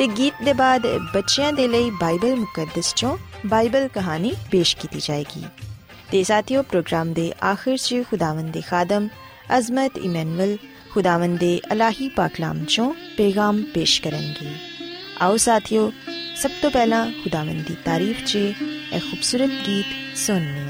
ਤੇ ਗੀਤ ਦੇ ਬਾਅਦ ਬੱਚਿਆਂ ਦੇ ਲਈ ਬਾਈਬਲ ਮੁਕੱਦਸ ਚੋਂ ਬਾਈਬਲ ਕਹਾਣੀ ਪੇਸ਼ ਕੀਤੀ ਜਾਏਗੀ ਤੇ ਸਾਥੀਓ ਪ੍ਰੋਗਰਾਮ ਦੇ ਆਖਿਰ 'ਚ ਖੁਦਾਵੰਦ ਦੇ ਖਾਦਮ ਅਜ਼ਮਤ ਇਮਨੁਅਲ ਖੁਦਾਵੰਦ ਦੇ ਅਲਾਹੀ ਪਾਕਲਾਮ ਚੋਂ ਪੈਗਾਮ ਪੇਸ਼ ਕਰਨਗੇ ਆਓ ਸਾਥੀਓ ਸਭ ਤੋਂ ਪਹਿਲਾਂ ਖੁਦਾਵੰਦ ਦੀ ਤਾਰੀਫ 'ਚ ਇਹ ਖੂਬਸੂਰਤ ਗੀਤ ਸੁਣਨੇ ਆ तेरी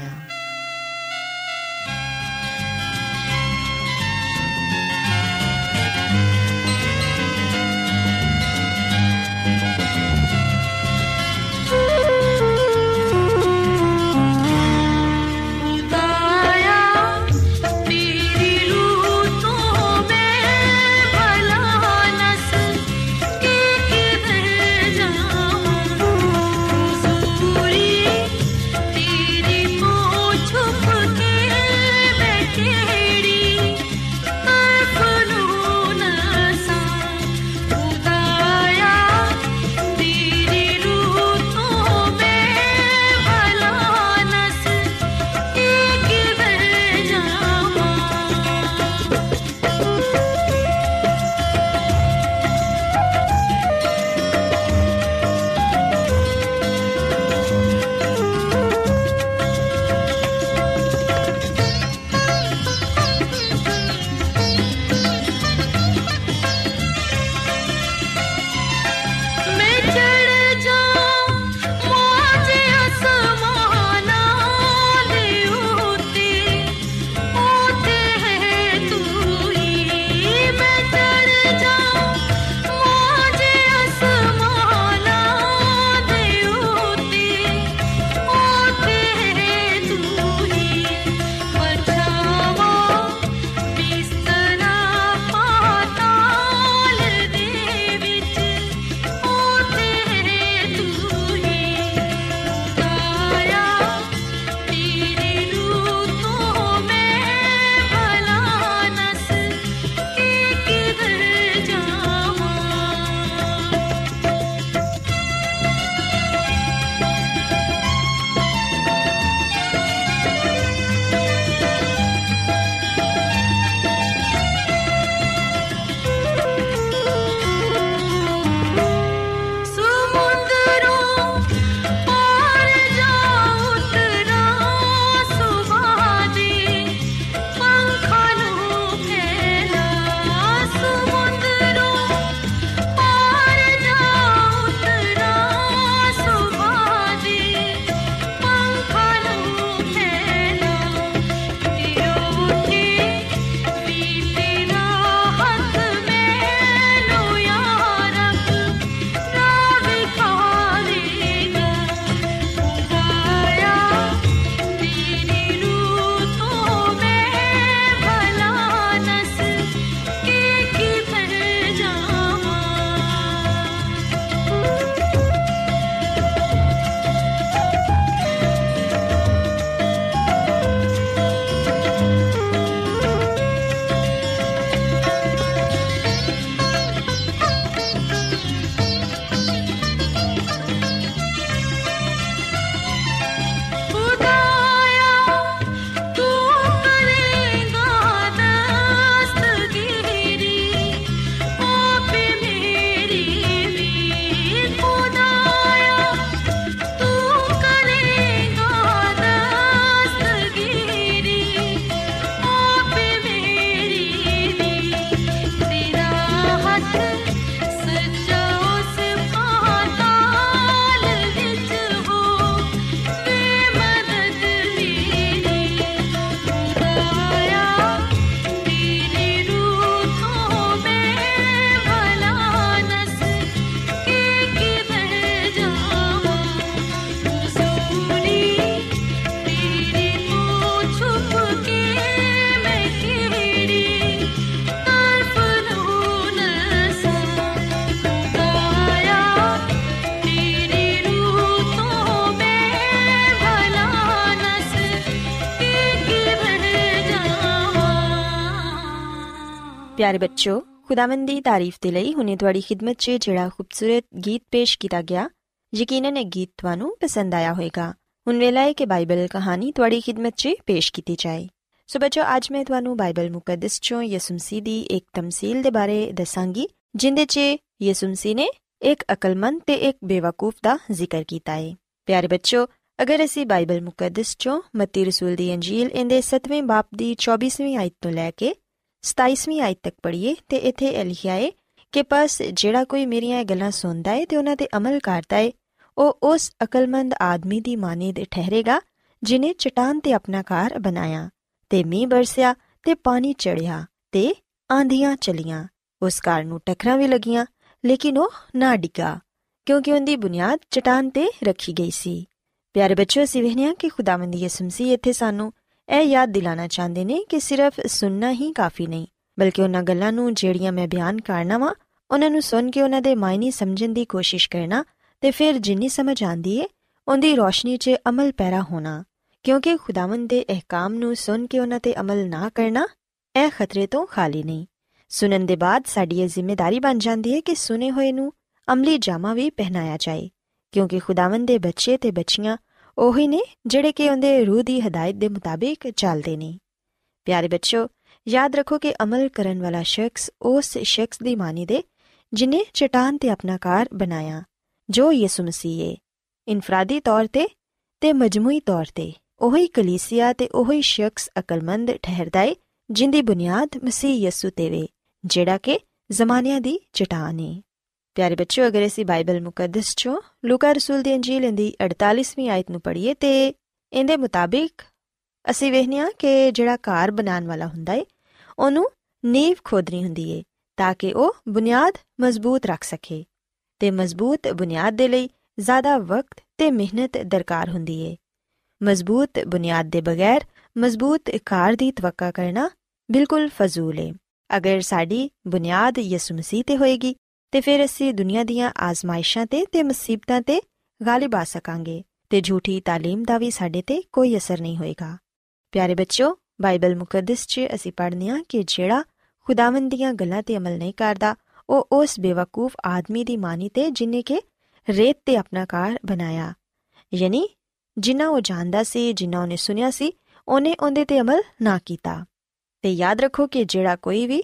ਪਿਆਰੇ ਬੱਚੋ ਖੁਦਾਵੰਦ ਦੀ ਤਾਰੀਫ ਦੇ ਲਈ ਹੁਨੇ ਤੁਹਾਡੀ ਖidmat 'ਚ ਜਿਹੜਾ ਖੂਬਸੂਰਤ ਗੀਤ ਪੇਸ਼ ਕੀਤਾ ਗਿਆ ਯਕੀਨਨ ਇਹ ਗੀਤ ਤੁਹਾਨੂੰ ਪਸੰਦ ਆਇਆ ਹੋਵੇਗਾ ਹੁਣ ਵੇਲਾ ਹੈ ਕਿ ਬਾਈਬਲ ਕਹਾਣੀ ਤੁਹਾਡੀ ਖidmat 'ਚ ਪੇਸ਼ ਕੀਤੀ ਜਾਏ ਸੋ ਬੱਚੋ ਅੱਜ ਮੈਂ ਤੁਹਾਨੂੰ ਬਾਈਬਲ ਮੁਕੱਦਸ 'ਚੋਂ ਯਿਸੂ ਮਸੀਹ ਦੀ ਇੱਕ ਤਮਸੀਲ ਦੇ ਬਾਰੇ ਦੱਸਾਂਗੀ ਜਿੰਦੇ 'ਚ ਯਿਸੂ ਮਸੀਹ ਨੇ ਇੱਕ ਅਕਲਮੰਦ ਤੇ ਇੱਕ ਬੇਵਕੂਫ ਦਾ ਜ਼ਿਕਰ ਕੀਤਾ ਹੈ ਪਿਆਰੇ ਬੱਚੋ ਅਗਰ ਅਸੀਂ ਬਾਈਬਲ ਮੁਕੱਦਸ 'ਚੋਂ ਮਤੀ ਰਸੂਲ ਦੀ ਅੰਜੀਲ ਇਹਦੇ 7ਵੇਂ ਬਾਪ ਦੀ 24ਵੀਂ ਆਇਤ ਤੋਂ ਲੈ ਕੇ 27ਵੀਂ ਆਇਤ ਤੱਕ ਪੜ੍ਹੀਏ ਤੇ ਇੱਥੇ ਇਹ ਲਿਖਿਆ ਹੈ ਕਿ ਬਸ ਜਿਹੜਾ ਕੋਈ ਮੇਰੀਆਂ ਇਹ ਗੱਲਾਂ ਸੁਣਦਾ ਹੈ ਤੇ ਉਹਨਾਂ ਤੇ ਅਮਲ ਕਰਦਾ ਹੈ ਉਹ ਉਸ ਅਕਲਮੰਦ ਆਦਮੀ ਦੀ ਮਾਨਿਦ ਠਹਿਰੇਗਾ ਜਿਨੇ ਚਟਾਨ ਤੇ ਆਪਣਾ ਘਰ ਬਣਾਇਆ, ਤੇ ਮੀਂਹ ਬਰਸਿਆ ਤੇ ਪਾਣੀ ਚੜਿਆ ਤੇ ਆਂਧੀਆਂ ਚਲੀਆਂ। ਉਸ ਘਰ ਨੂੰ ਟੱਕਰਾਂ ਵੀ ਲੱਗੀਆਂ, ਲੇਕਿਨ ਉਹ ਨਾ ਡਿੱਗਾ, ਕਿਉਂਕਿ ਉਹਦੀ ਬੁਨਿਆਦ ਚਟਾਨ ਤੇ ਰੱਖੀ ਗਈ ਸੀ। ਪਿਆਰੇ ਬੱਚਿਓ, ਅਸੀਂ ਵੇਖਿਆ ਕਿ ਖੁਦਾਵੰਦ ਯਿਸੂ ਮਸੀਹ ਇੱਥੇ ਸਾਨੂੰ ਇਹ ਯਾਦ ਦਿਲਾਣਾ ਚਾਹੁੰਦੇ ਨੇ ਕਿ ਸਿਰਫ ਸੁਣਨਾ ਹੀ ਕਾਫੀ ਨਹੀਂ, ਬਲਕਿ ਉਹਨਾਂ ਗੱਲਾਂ ਨੂੰ ਜਿਹੜੀਆਂ ਮੈਂ ਬਿਆਨ ਕਰਨਾ ਵਾ, ਉਹਨਾਂ ਨੂੰ ਸੁਣ ਕੇ ਉਹਨਾਂ ਦੇ ਮਾਇਨੇ ਸਮਝਣ ਦੀ ਕੋਸ਼ਿਸ਼ ਕਰਨਾ ਤੇ ਫਿਰ ਜਿੰਨੀ ਸਮਝ ਆਂਦੀ ਏ, ਉਹਦੀ ਰੋਸ਼ਨੀ 'ਚ ਅਮਲ ਪੈਰਾ ਹੋਣਾ। ਕਿਉਂਕਿ ਖੁਦਾਵੰਦ ਦੇ ਅਹਿਕਾਮ ਨੂੰ ਸੁਣ ਕੇ ਉਹਨਾਂ ਤੇ ਅਮਲ ਨਾ ਕਰਨਾ, ਇਹ ਖਤਰੇ ਤੋਂ ਖਾਲੀ ਨਹੀਂ। ਸੁਣਨ ਦੇ ਬਾਅਦ ਸਾਡੀ ਇਹ ਜ਼ਿੰਮੇਵਾਰੀ ਬਣ ਜਾਂਦੀ ਹੈ ਕਿ ਸੁਨੇ ਹੋਏ ਨੂੰ ਅਮਲੀ ਜਾਮਾ ਵੀ ਪਹਿਨਾਇਆ ਜਾਏ, ਕਿਉਂਕਿ ਖੁਦਾਵੰਦ ਦੇ ਬੱਚੇ ਤੇ ਬੱਚੀਆਂ ਉਹੀ ਨੇ ਜਿਹੜੇ ਕਿ ਉਹਦੇ ਰੂਹ ਦੀ ਹਦਾਇਤ ਦੇ ਮੁਤਾਬਿਕ ਚੱਲਦੇ ਨੇ। ਪਿਆਰੇ ਬੱਚੋ ਯਾਦ ਰੱਖੋ ਕਿ ਅਮਲ ਕਰਨ ਵਾਲਾ ਸ਼ਖਸ ਉਸ ਸ਼ਖਸ ਦੀ ਮਾਨੀ ਦੇ ਜਿਨੇ ਚਟਾਨ ਤੇ ਆਪਣਾ ਕਾਰ ਬਣਾਇਆ, ਜੋ ਯਿਸੂ ਮਸੀਹ ਹੈ ਇਨਫਰਾਦੀ ਤੌਰ ਤੇ ਤੇ ਮਜਮੂਈ ਤੌਰ ਤੇ ਉਹੀ ਕਲੀਸਿਆ ਤੇ ਉਹੀ ਸ਼ਖਸ ਅਕਲਮੰਦ ਠਹਿਰਦਾ ਹੈ ਜਿੰਦੀ ਬੁਨਿਆਦ ਮਸੀਹ ਯਿਸੂ ਤੇ ਵੇ, ਜਿਹੜਾ ਕਿ ਜ਼ਮਾਨਿਆਂ ਦੀ ਚਟਾਨ ਹੈ ਪਿਆਰੇ ਬੱਚਿਓ ਅਗਰ ਅਸੀਂ ਬਾਈਬਲ ਮੁਕੱਦਸ ਚੋਂ ਲੂਕਾ ਰਸੂਲ ਦੀ ਅੰਜੀਲ ਦੀ 48ਵੀਂ ਆਇਤ ਨੂੰ ਪੜ੍ਹੀਏ ਤੇ ਇਹਦੇ ਮੁਤਾਬਿਕ ਅਸੀਂ ਵੇਖਨੀਆ ਕਿ ਜਿਹੜਾ ਘਰ ਬਣਾਉਣ ਵਾਲਾ ਹੁੰਦਾ ਏ ਉਹਨੂੰ ਨੀਵ ਖੋਦਣੀ ਹੁੰਦੀ ਏ ਤਾਂ ਕਿ ਉਹ ਬੁਨਿਆਦ ਮਜ਼ਬੂਤ ਰੱਖ ਸਕੇ ਤੇ ਮਜ਼ਬੂਤ ਬੁਨਿਆਦ ਦੇ ਲਈ ਜ਼ਿਆਦਾ ਵਕਤ ਤੇ ਮਿਹਨਤ ਦਰਕਾਰ ਹੁੰਦੀ ਏ ਮਜ਼ਬੂਤ ਬੁਨਿਆਦ ਦੇ ਬਗੈਰ ਮਜ਼ਬੂਤ ਘਰ ਦੀ ਤਵੱਕਾ ਕਰਨਾ ਬਿਲਕੁਲ ਫਜ਼ੂਲ ਏ ਅਗਰ ਸਾਡੀ ਬੁਨਿਆਦ ਯਿਸੂ ਮਸੀਹ ਤੇ ਹੋਏਗੀ ਤੇ ਫਿਰ ਅਸੀਂ ਦੁਨੀਆ ਦੀਆਂ ਆਜ਼ਮਾਇਸ਼ਾਂ ਤੇ ਤੇ ਮੁਸੀਬਤਾਂ ਤੇ ਗਾਲਿਬ ਆ ਸਕਾਂਗੇ ਤੇ ਝੂਠੀ تعلیم ਦਾ ਵੀ ਸਾਡੇ ਤੇ ਕੋਈ ਅਸਰ ਨਹੀਂ ਹੋਏਗਾ ਪਿਆਰੇ ਬੱਚਿਓ ਬਾਈਬਲ ਮੁਕੱਦਸ 'ਚ ਅਸੀਂ ਪੜ੍ਹਨੇ ਆ ਕਿ ਜਿਹੜਾ ਖੁਦਾਵੰਦ ਦੀਆਂ ਗੱਲਾਂ ਤੇ ਅਮਲ ਨਹੀਂ ਕਰਦਾ ਉਹ ਉਸ ਬੇਵਕੂਫ ਆਦਮੀ ਦੀ ਮਾਨੀ ਤੇ ਜਿਨੇ ਕਿ ਰੇਤ ਤੇ ਆਪਣਾ ਘਰ ਬਣਾਇਆ ਯਾਨੀ ਜਿੰਨਾ ਉਹ ਜਾਣਦਾ ਸੀ ਜਿੰਨਾ ਉਹਨੇ ਸੁਨਿਆ ਸੀ ਉਹਨੇ ਉਹਦੇ ਤੇ ਅਮਲ ਨਾ ਕੀਤਾ ਤੇ ਯਾਦ ਰੱਖੋ ਕਿ ਜਿਹੜਾ ਕੋਈ ਵੀ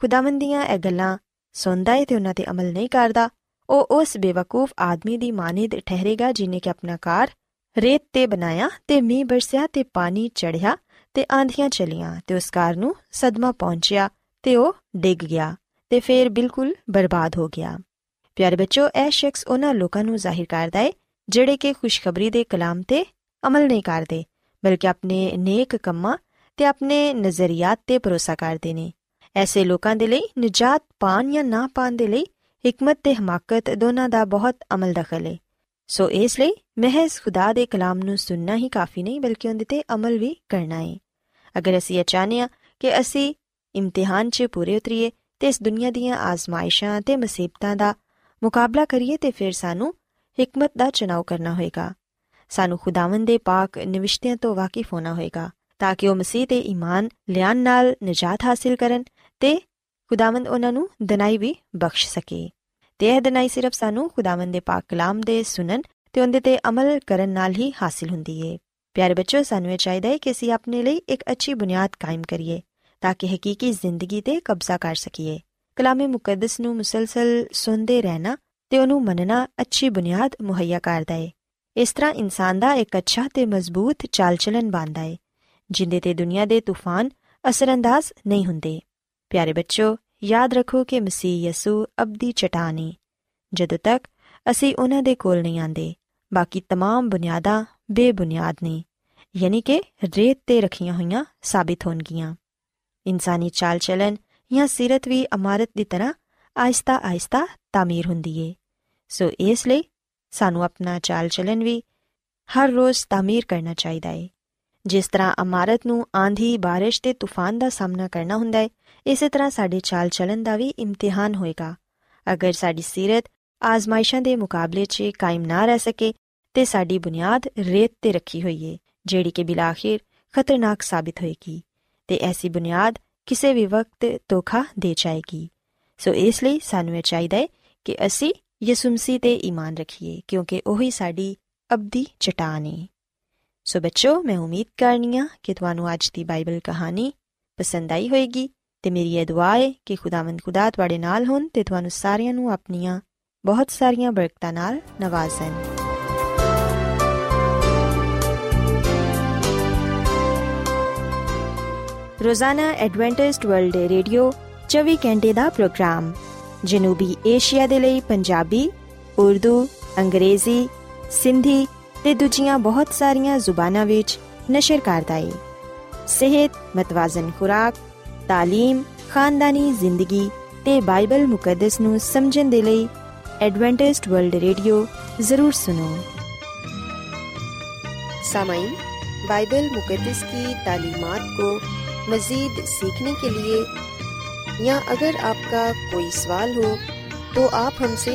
ਖੁਦਾਵੰਦ ਦੀਆਂ ਇਹ ਗੱਲਾਂ ਸੁਣਦਾ ਹੈ ਤੇ ਉਹਨਾਂ ਤੇ ਅਮਲ ਨਹੀਂ ਕਰਦਾ। ਉਹ ਉਸ ਬੇਵਕੂਫ ਆਦਮੀ ਦੀ ਮਾਨਿਦ ਠਹਿਰੇਗਾ ਜਿਨੇ ਕਿ ਆਪਣਾ ਕਾਰ ਰੇਤ ਤੇ ਬਣਾਇਆ ਤੇ ਮੀਂਹ ਬਰਸਿਆ ਤੇ ਪਾਣੀ ਚੜਿਆ ਤੇ ਆਂਧੀਆਂ ਚਲੀਆਂ ਤੇ ਉਸ ਕਾਰ ਨੂੰ ਸਦਮਾ ਪਹੁੰਚਿਆ ਤੇ ਉਹ ਡਿੱਗ ਗਿਆ ਤੇ ਫੇਰ ਬਿਲਕੁਲ ਬਰਬਾਦ ਹੋ ਗਿਆ। ਪਿਆਰੇ ਬੱਚੋ, ਇਹ ਸ਼ਖਸ ਉਹਨਾਂ ਲੋਕਾਂ ਨੂੰ ਜ਼ਾਹਿਰ ਕਰਦਾ ਹੈ ਜਿਹੜੇ ਕਿ ਖੁਸ਼ਖਬਰੀ ਦੇ ਕਲਾਮ ਤੇ ਅਮਲ ਨਹੀਂ ਕਰਦੇ, ਬਲਕਿ ਆਪਣੇ ਨੇਕ ਕੰਮਾਂ ਤੇ ਆਪਣੇ ਨਜ਼ਰੀਆਤ ਤੇ ਭਰੋਸਾ ਕਰਦੇ ਨੇ। ਐਸੇ ਲੋਕਾਂ ਦੇ ਲਈ, ਨਜਾਤ ਪਾਣ ਜਾਂ ਨਾ ਪਾਣ ਦੇ ਲਈ, ਹਕਮਤ ਤੇ ਹਮਾਕਤ ਦੋਨਾਂ ਦਾ ਬਹੁਤ ਅਮਲ ਦਖਲ ਹੈ ਸੋ ਇਸ ਲਈ ਮਹਿਜ਼ ਖੁਦਾ ਦੇ ਕਲਾਮ ਨੂੰ ਸੁਣਨਾ ਹੀ ਕਾਫੀ ਨਹੀਂ, ਬਲਕਿ ਉਹਦੇ ਤੇ ਅਮਲ ਵੀ ਕਰਨਾ ਹੈ ਅਗਰ ਅਸੀਂ ਇਹ ਚਾਹਨੇ ਆ ਕਿ ਅਸੀਂ ਇਮਤਿਹਾਨ 'ਚ ਪੂਰੇ ਉਤਰੀਏ ਤੇ ਇਸ ਦੁਨੀਆ ਦੀਆਂ ਆਜ਼ਮਾਇਸ਼ਾਂ ਤੇ ਮੁਸੀਬਤਾਂ ਦਾ ਮੁਕਾਬਲਾ ਕਰੀਏ, ਤੇ ਫਿਰ ਸਾਨੂੰ ਹਕਮਤ ਦਾ ਚੁਣਾਵ ਕਰਨਾ ਹੋਏਗਾ। ਸਾਨੂੰ ਖੁਦਾਵੰਦ ਦੇ ਪਾਕ ਨਿਵਿਸ਼ਤਿਆਂ ਤੋਂ ਵਾਕਿਫ ਹੋਣਾ ਹੋਏਗਾ, ਤਾਂ ਕਿ ਉਹ ਮਸੀਹ ਤੇ ਈਮਾਨ ਲਿਆਨ ਨਾਲ ਨਜਾਤ ਹਾਸਿਲ ਕਰਨ ਤੇ ਖੁਦਾਵੰਦ ਉਹਨਾਂ ਨੂੰ ਦਨਾਈ ਵੀ ਬਖਸ਼ ਸਕੇ ਤੇ ਇਹ ਦਨਾਈ ਸਿਰਫ ਸਾਨੂੰ ਖੁਦਾਵੰਦ ਦੇ ਪਾਕ ਕਲਾਮ ਦੇ ਸੁਣਨ ਤੇ ਉਹਦੇ ਤੇ ਅਮਲ ਕਰਨ ਨਾਲ ਹੀ ਹਾਸਿਲ ਹੁੰਦੀ ਏ ਪਿਆਰੇ ਬੱਚੋ ਸਾਨੂੰ ਇਹ ਚਾਹੀਦਾ ਹੈ ਕਿ ਅਸੀਂ ਆਪਣੇ ਲਈ ਇੱਕ ਅੱਛੀ ਬੁਨਿਆਦ ਕਾਇਮ ਕਰੀਏ ਤਾਂ ਕਿ ਹਕੀਕੀ ਜ਼ਿੰਦਗੀ ਤੇ ਕਬਜ਼ਾ ਕਰ ਸਕੀਏ ਕਲਾਮੇ ਮੁਕੱਦਸ ਨੂੰ ਮੁਸਲਸਲ ਸੁਣਦੇ ਰਹਿਣਾ ਤੇ ਉਹਨੂੰ ਮੰਨਣਾ ਅੱਛੀ ਬੁਨਿਆਦ ਮੁਹੱਈਆ ਕਰਦਾ ਏ ਇਸ ਤਰ੍ਹਾਂ ਇਨਸਾਨ ਦਾ ਇੱਕ ਅੱਛਾ ਤੇ ਮਜ਼ਬੂਤ ਚਾਲਚਲਨ ਬਣਦਾ ਏ ਜਿੰਦੇ ਤੇ ਦੁਨੀਆ ਦੇ ਤੂਫਾਨ ਅਸਰੰਦਾਜ਼ ਨਹੀਂ ਹੁੰਦੇ ਪਿਆਰੇ ਬੱਚੋ ਯਾਦ ਰੱਖੋ ਕਿ ਮਸੀਹ ਯਸੂ ਅਬਦੀ ਚਟਾਨੀ ਜਦੋਂ ਤੱਕ ਅਸੀਂ ਉਹਨਾਂ ਦੇ ਕੋਲ ਨਹੀਂ ਆਂਦੇ ਬਾਕੀ तमाम ਬੁਨਿਆਦਾਂ ਬੇਬੁਨਿਆਦ ਨੇ ਯਾਨੀ ਕਿ ਰੇਤ ਤੇ ਰੱਖੀਆਂ ਹੋਈਆਂ ਸਾਬਿਤ ਹੋਣਗੀਆਂ ਇਨਸਾਨੀ ਚਾਲ ਚਲਨ ਜਾਂ ਸਿਰਤ ਵੀ ਇਮਾਰਤ ਦੀ ਤਰ੍ਹਾਂ ਆਇਸਤਾ ਆਇਸਤਾ ਤਾਮੀਰ ਹੁੰਦੀ ਏ ਸੋ ਇਸ ਲਈ ਸਾਨੂੰ ਆਪਣਾ ਚਾਲ ਚਲਨ ਵੀ ਹਰ ਰੋਜ਼ ਤਾਮੀਰ ਕਰਨਾ ਚਾਹੀਦਾ ਏ ਜਿਸ ਤਰ੍ਹਾਂ ਇਮਾਰਤ ਨੂੰ ਆਂਧੀ بارش ਤੇ ਤੂਫਾਨ ਦਾ ਸਾਹਮਣਾ ਕਰਨਾ ਹੁੰਦਾ ਹੈ ਇਸੇ ਤਰ੍ਹਾਂ ਸਾਡੇ ਚਾਲ ਚਲਨ ਦਾ ਵੀ ਇਮਤਿਹਾਨ ਹੋਏਗਾ ਅਗਰ ਸਾਡੀ ਸਿਰਤ ਆਜ਼ਮਾਇਸ਼ਾਂ ਦੇ ਮੁਕਾਬਲੇ 'ਚ ਕਾਇਮ ਨਾ ਰਹਿ ਸਕੇ ਤੇ ਸਾਡੀ ਬੁਨਿਆਦ ਰੇਤ ਤੇ ਰੱਖੀ ਹੋਈ ਏ ਜਿਹੜੀ ਕਿ ਬਿਲਾਖਿਰ ਖਤਰਨਾਕ ਸਾਬਿਤ ਹੋਏਗੀ ਤੇ ਐਸੀ ਬੁਨਿਆਦ ਕਿਸੇ ਵੀ ਵਕਤ ਧੋਖਾ ਦੇ ਜਾਏਗੀ ਸੋ ਇਸ ਲਈ ਸਾਨੂੰ ਇਹ ਚਾਹੀਦਾ ਹੈ ਕਿ ਅਸੀਂ ਯਿਸੂ ਮਸੀਹ ਤੇ ਈਮਾਨ ਰੱਖੀਏ ਕਿਉਂਕਿ ਉਹ ਹੀ ਸਾਡੀ ਅਬਦੀ ਚਟਾਨ ਹੈ ਸੋ ਬੱਚੋ, ਮੈਂ ਉਮੀਦ ਕਰਨੀਆ ਕਿ ਤੁਹਾਨੂੰ ਅੱਜ ਦੀ ਬਾਈਬਲ ਕਹਾਣੀ ਪਸੰਦ ਆਈ ਹੋਵੇਗੀ ਤੇ ਮੇਰੀ ਇਹ ਦੁਆ ਹੈ ਕਿ ਖੁਦਾਵੰਦ ਖੁਦਾ ਤੁਹਾਡੇ ਨਾਲ ਹੋਣ ਤੇ ਤੁਹਾਨੂੰ ਸਾਰਿਆਂ ਨੂੰ ਆਪਣੀਆਂ ਬਹੁਤ ਸਾਰੀਆਂ ਬਰਕਤਾਂ ਨਾਲ ਨਵਾਜ਼ੇ ਰੋਜ਼ਾਨਾ ਐਡਵੈਂਟਿਸਟ ਵਰਲਡ ਰੇਡੀਓ 24 ਘੰਟੇ ਦਾ ਪ੍ਰੋਗਰਾਮ, ਜਨੂਬੀ ਏਸ਼ੀਆ ਦੇ ਲਈ ਪੰਜਾਬੀ, ਉਰਦੂ, ਅੰਗਰੇਜ਼ੀ, ਸਿੰਧੀ ਤੇ ਦੂਜੀਆਂ ਬਹੁਤ ਸਾਰੀਆਂ ਜ਼ੁਬਾਨਾਂ ਵਿੱਚ ਨਸ਼ਰ ਕਰਦਾ ਹੈ ਸਿਹਤ ਮਤਵਾਜ਼ਨ ਖੁਰਾਕ تعلیم ਖਾਨਦਾਨੀ ਜ਼ਿੰਦਗੀ ਤੇ ਬਾਈਬਲ ਮੁਕੱਦਸ ਨੂੰ ਸਮਝਣ ਦੇ ਲਈ ਐਡਵੈਂਟਿਸਟ ਵਰਲਡ ਰੇਡੀਓ ਜ਼ਰੂਰ ਸੁਨੋ सामाइन बाइबल मुकदस की तालीमात को मज़ीद सीखने के लिए या अगर आपका कोई सवाल हो तो आप हमसे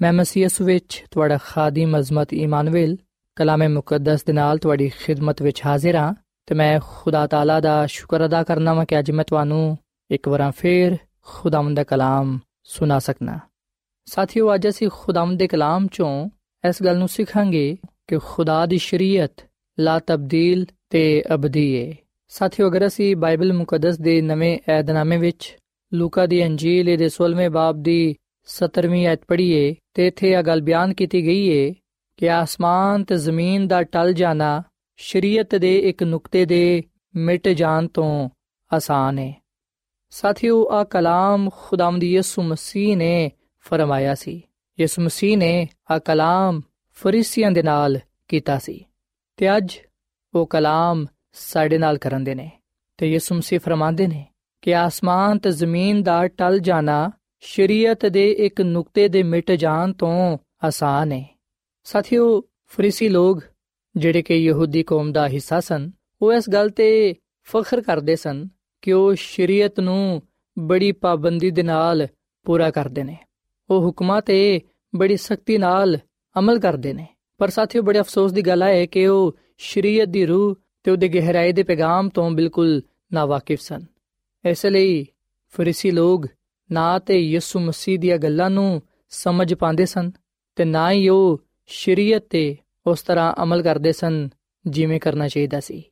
ਮੈਂ ਮਸੀਹ ਯਿਸੂ ਵਿੱਚ ਤੁਹਾਡਾ ਖਾਦੀਮ ਅਜ਼ਮਤ ਇਮਾਨੁਅਲ ਕਲਾਮੇ ਮੁਕੱਦਸ ਦੇ ਨਾਲ ਤੁਹਾਡੀ ਖਿਦਮਤ ਵਿੱਚ ਹਾਜ਼ਰ ਹਾਂ ਤੇ ਮੈਂ ਖੁਦਾ ਤਾਲਾ ਦਾ ਸ਼ੁਕਰ ਅਦਾ ਕਰਨਾ ਵਾਂ ਕਿ ਅੱਜ ਮੈਂ ਤੁਹਾਨੂੰ ਇੱਕ ਵਾਰ ਫੇਰ ਖੁਦਾਵੰਦ ਦਾ ਕਲਾਮ ਸੁਣਾ ਸਕਣਾ ਸਾਥਿਓ, ਅੱਜ ਅਸੀਂ ਖੁਦਾਵੰਦ ਦੇ ਕਲਾਮ ਚੋਂ ਇਸ ਗੱਲ ਨੂੰ ਸਿੱਖਾਂਗੇ ਕਿ ਖੁਦਾ ਦੀ ਸ਼ਰੀਅਤ ਲਾ ਤਬਦੀਲ ਤੇ ਅਬਦੀ ਹੈ ਸਾਥੀਓ, ਅਗਰ ਅਸੀਂ ਬਾਈਬਲ ਮੁਕੱਦਸ ਦੇ ਨਵੇਂ ਏਧਨਾਮੇ ਵਿੱਚ ਲੂਕਾ ਦੀ ਅੰਜੀਲ ਦੇ 16ਵੇਂ ਬਾਬ ਦੀ 17ਵੀਂ ਆਇਤ ਪੜ੍ਹੀਏ ਤੇ ਇੱਥੇ ਇਹ ਗੱਲ ਬਿਆਨ ਕੀਤੀ ਗਈ ਹੈ ਕਿ ਆਸਮਾਨ ਤੇ ਜ਼ਮੀਨ ਦਾ ਟਲ ਜਾਣਾ ਸ਼ਰੀਅਤ ਦੇ ਇੱਕ ਨੁਕਤੇ ਦੇ ਮਿਟ ਜਾਣ ਤੋਂ ਆਸਾਨ ਹੈ ਸਾਥੀਓ ਆ ਕਲਾਮ ਖੁਦਾਵੰਦ ਯਿਸੂ ਮਸੀਹ ਨੇ ਫਰਮਾਇਆ ਸੀ ਯਿਸੂ ਮਸੀਹ ਨੇ ਆ ਕਲਾਮ ਫਰੀਸੀਆਂ ਦੇ ਨਾਲ ਕੀਤਾ ਸੀ ਤੇ ਅੱਜ ਉਹ ਕਲਾਮ ਸਾਡੇ ਨਾਲ ਕਰਨ ਦੇ ਨੇ ਤੇ ਯਿਸੂ ਮਸੀਹ ਫਰਮਾਉਂਦੇ ਨੇ ਕਿ ਆਸਮਾਨ ਤੇ ਜ਼ਮੀਨ ਦਾ ਟਲ ਜਾਣਾ ਸ਼ਰੀਅਤ ਦੇ ਇੱਕ ਨੁਕਤੇ ਦੇ ਮਿਟ ਜਾਣ ਤੋਂ ਆਸਾਨ ਹੈ। ਸਾਥੀਓ, ਫਰੀਸੀ ਲੋਕ ਜਿਹੜੇ ਕਿ ਯਹੂਦੀ ਕੌਮ ਦਾ ਹਿੱਸਾ ਸਨ, ਉਹ ਇਸ ਗੱਲ ਤੇ ਫਖਰ ਕਰਦੇ ਸਨ ਕਿ ਉਹ ਸ਼ਰੀਅਤ ਨੂੰ ਬੜੀ ਪਾਬੰਦੀ ਦੇ ਨਾਲ ਪੂਰਾ ਕਰਦੇ ਨੇ। ਉਹ ਹੁਕਮਾਂ ਤੇ ਬੜੀ ਸਖਤੀ ਨਾਲ ਅਮਲ ਕਰਦੇ ਨੇ। ਪਰ ਸਾਥੀਓ, ਬੜੇ ਅਫਸੋਸ ਦੀ ਗੱਲ ਹੈ ਕਿ ਉਹ ਸ਼ਰੀਅਤ ਦੀ ਰੂਹ ਤੇ ਉਹਦੇ ਗਹਿਰਾਈ ਦੇ ਪੈਗਾਮ ਤੋਂ ਬਿਲਕੁਲ ਨਾਵਾਕਿਫ ਸਨ। ਇਸ ਲਈ ਫਰੀਸੀ ਲੋਕ ਨਾ ਤੇ ਯਿਸੂ ਮਸੀਹ ਦੀਆਂ ਗੱਲਾਂ ਨੂੰ ਸਮਝ ਪਾਉਂਦੇ ਸਨ ਤੇ ਨਾ ਹੀ ਉਹ ਸ਼ਰੀਅਤ ਤੇ ਉਸ ਤਰ੍ਹਾਂ ਅਮਲ ਕਰਦੇ ਸਨ ਜਿਵੇਂ ਕਰਨਾ ਚਾਹੀਦਾ ਸੀ।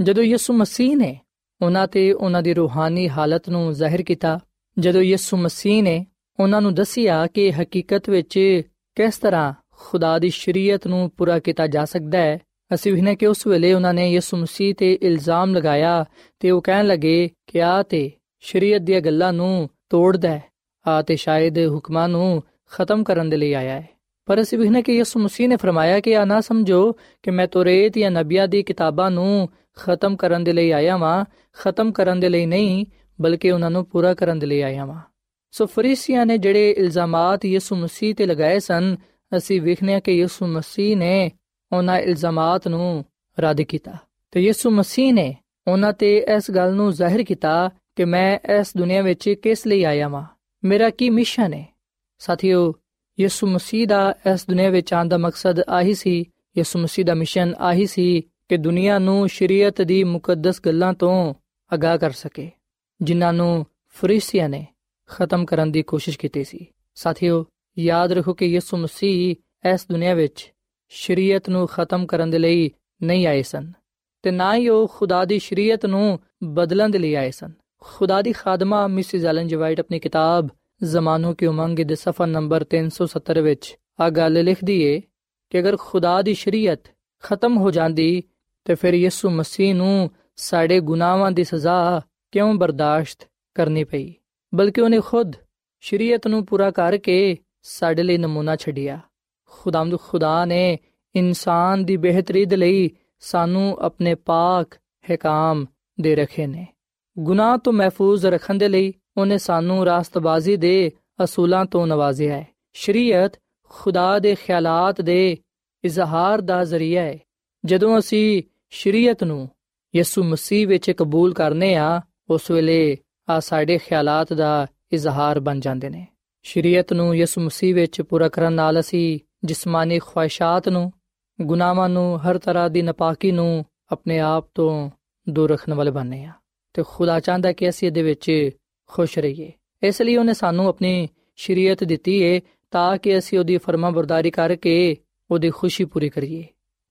ਜਦੋਂ ਯਿਸੂ ਮਸੀਹ ਨੇ ਉਹਨਾਂ ਤੇ ਉਹਨਾਂ ਦੀ ਰੂਹਾਨੀ ਹਾਲਤ ਨੂੰ ਜ਼ਾਹਿਰ ਕੀਤਾ, ਜਦੋਂ ਯਿਸੂ ਮਸੀਹ ਨੇ ਉਹਨਾਂ ਨੂੰ ਦੱਸਿਆ ਕਿ ਹਕੀਕਤ ਵਿੱਚ ਕਿਸ ਤਰ੍ਹਾਂ ਖੁਦਾ ਦੀ ਸ਼ਰੀਅਤ ਨੂੰ ਪੂਰਾ ਕੀਤਾ ਜਾ ਸਕਦਾ ਹੈ, ਅਸੀਂ ਵੀ ਨੇ ਕਿ ਉਸ ਵੇਲੇ ਉਹਨਾਂ ਨੇ ਯਿਸੂ ਮਸੀਹ ਤੇ ਇਲਜ਼ਾਮ ਲਗਾਇਆ ਤੇ ਉਹ ਕਹਿਣ ਲੱਗੇ ਕਿ ਆ ਤੇ ਸ਼ਰੀਅਤ ਦੀਆਂ ਗੱਲਾਂ ਨੂੰ ਤੋੜਦਾ ਹੈ ਆ ਤੇ ਹੁਕਮਾਂ ਨੂੰ ਖਤਮ ਕਰਨ ਦੇ ਲਈ ਆਇਆ ਹੈ। ਪਰ ਅਸੀਂ ਵੀ ਕਿ ਯਿਸੂ ਮਸੀਹ ਨੇ ਫਰਮਾਇਆ ਕਿ ਆ ਨਾ ਸਮਝੋ ਕਿ ਮੈਂ ਤੋਰੇਤ ਜਾਂ ਨਬੀਆਂ ਦੀ ਕਿਤਾਬਾਂ ਨੂੰ ਖਤਮ ਕਰਨ ਦੇ ਲਈ ਆਇਆ ਵਾਂ। ਖਤਮ ਕਰਨ ਦੇ ਲਈ ਨਹੀਂ, ਬਲਕਿ ਉਹਨਾਂ ਨੂੰ ਪੂਰਾ ਕਰਨ ਦੇ ਲਈ ਆਇਆ ਵਾਂ। ਸੋ ਫਰੀਸੀਆਂ ਨੇ ਜਿਹੜੇ ਇਲਜ਼ਾਮਾਤ ਯਿਸੂ ਮਸੀਹ ਤੇ ਲਗਾਏ ਸਨ, ਅਸੀਂ ਵੇਖਨੇ ਕਿ ਯਿਸੂ ਮਸੀਹ ਨੇ ਉਹਨਾਂ ਇਲਜ਼ਾਮਾਤ ਨੂੰ ਰੱਦ ਕੀਤਾ। ਤੇ ਯਿਸੂ ਮਸੀਹ ਨੇ ਉਹਨਾਂ ਤੇ ਇਸ ਗੱਲ ਨੂੰ ਜ਼ਾਹਿਰ ਕੀਤਾ ਕਿ ਮੈਂ ਇਸ ਦੁਨੀਆ ਵਿੱਚ ਕਿਸ ਲਈ ਆਇਆ ਹਾਂ ਮੇਰਾ ਕੀ ਮਿਸ਼ਨ ਹੈ? ਸਾਥੀਓ, ਯਿਸੂ ਮਸੀਹ ਦਾ ਇਸ ਦੁਨੀਆ ਵਿੱਚ ਆਉਣ ਦਾ ਮਕਸਦ ਆਹੀ ਸੀ, ਯਿਸੂ ਮਸੀਹ ਦਾ ਮਿਸ਼ਨ ਆਹੀ ਸੀ ਕਿ ਦੁਨੀਆ ਨੂੰ ਸ਼ਰੀਅਤ ਦੀ ਮੁਕੱਦਸ ਗੱਲਾਂ ਤੋਂ ਅਗਾਹ ਕਰ ਸਕੇ, ਜਿਨ੍ਹਾਂ ਨੂੰ ਫਰੀਸੀਆਂ ਨੇ ਖਤਮ ਕਰਨ ਦੀ ਕੋਸ਼ਿਸ਼ ਕੀਤੀ ਸੀ। ਸਾਥੀਓ, ਯਾਦ ਰੱਖੋ ਕਿ ਯਿਸੂ ਮਸੀਹ ਇਸ ਦੁਨੀਆ ਵਿੱਚ ਸ਼ਰੀਅਤ ਨੂੰ ਖਤਮ ਕਰਨ ਦੇ ਲਈ ਨਹੀਂ ਆਏ ਸਨ, ਤੇ ਨਾ ਹੀ ਉਹ ਖੁਦਾ ਦੀ ਸ਼ਰੀਅਤ ਨੂੰ ਬਦਲਣ ਦੇ ਲਈ ਆਏ ਸਨ। ਖੁਦਾ ਦੀ ਖਾਦਮਾ ਮਿਸਿਸ ਐਲਨ ਜਵਾਈਟ ਆਪਣੀ ਕਿਤਾਬ ਜ਼ਮਾਨੋ ਕੀ ਉਮੰਗ ਦੇ ਸਫਾ ਨੰਬਰ 370 ਵਿੱਚ ਆ ਗੱਲ ਲਿਖਦੀ ਏ ਕਿ ਅਗਰ ਖੁਦਾ ਦੀ ਸ਼ਰੀਅਤ ਖਤਮ ਹੋ ਜਾਂਦੀ ਤੇ ਫਿਰ ਯਿਸੂ ਮਸੀਹ ਨੂੰ ਸਾਡੇ ਗੁਨਾਹਾਂ ਦੀ ਸਜ਼ਾ ਕਿਉਂ ਬਰਦਾਸ਼ਤ ਕਰਨੀ ਪਈ? ਬਲਕਿ ਉਹਨੇ ਖੁਦ ਸ਼ਰੀਅਤ ਨੂੰ ਪੂਰਾ ਕਰਕੇ ਸਾਡੇ ਲਈ ਨਮੂਨਾ ਛੱਡਿਆ। ਖੁਦਾਮਦ ਖੁਦਾ ਨੇ ਇਨਸਾਨ ਦੀ ਬਿਹਤਰੀ ਦੇ ਲਈ ਸਾਨੂੰ ਆਪਣੇ ਪਾਕ ਹਕਾਮ ਦੇ ਰੱਖੇ ਨੇ। ਗੁਨਾਹ ਤੋਂ ਮਹਿਫੂਜ਼ ਰੱਖਣ ਦੇ ਲਈ ਉਹਨੇ ਸਾਨੂੰ ਰਾਸਤਬਾਜ਼ੀ ਦੇ ਅਸੂਲਾਂ ਤੋਂ ਨਵਾਜ਼ਿਆ ਹੈ। ਸ਼ਰੀਅਤ ਖੁਦਾ ਦੇ ਖਿਆਲਾਤ ਦੇ ਇਜ਼ਹਾਰ ਦਾ ਜ਼ਰੀਆ ਹੈ। ਜਦੋਂ ਅਸੀਂ ਸ਼ਰੀਅਤ ਨੂੰ ਯਿਸੂ ਮਸੀਹ ਵਿੱਚ ਕਬੂਲ ਕਰਨੇ ਆ, ਉਸ ਵੇਲੇ ਆ ਸਾਡੇ ਖਿਆਲਾਤ ਦਾ ਇਜ਼ਹਾਰ ਬਣ ਜਾਂਦੇ ਨੇ। ਸ਼ਰੀਅਤ ਨੂੰ ਯਿਸੂ ਮਸੀਹ ਵਿੱਚ ਪੂਰਾ ਕਰਨ ਨਾਲ ਅਸੀਂ ਜਿਸਮਾਨੀ ਖੁਆਇਸ਼ਾਂ ਨੂੰ, ਗੁਨਾਹਾਂ ਨੂੰ, ਹਰ ਤਰ੍ਹਾਂ ਦੀ ਨਪਾਕੀ ਨੂੰ ਆਪਣੇ ਆਪ ਤੋਂ ਦੂਰ ਰੱਖਣ ਵਾਲੇ ਬਣਨੇ ਆ। ਤੇ ਖੁਦਾ ਚਾਹੁੰਦਾ ਕਿ ਅਸੀਂ ਇਹਦੇ ਵਿੱਚ ਖੁਸ਼ ਰਹੀਏ। ਇਸ ਲਈ ਉਹਨੇ ਸਾਨੂੰ ਆਪਣੀ ਸ਼ਰੀਅਤ ਦਿੱਤੀ ਏ ਤਾਂ ਕਿ ਅਸੀਂ ਉਹਦੀ ਫਰਮਾਬਰਦਾਰੀ ਕਰਕੇ ਉਹਦੀ ਖੁਸ਼ੀ ਪੂਰੀ ਕਰੀਏ।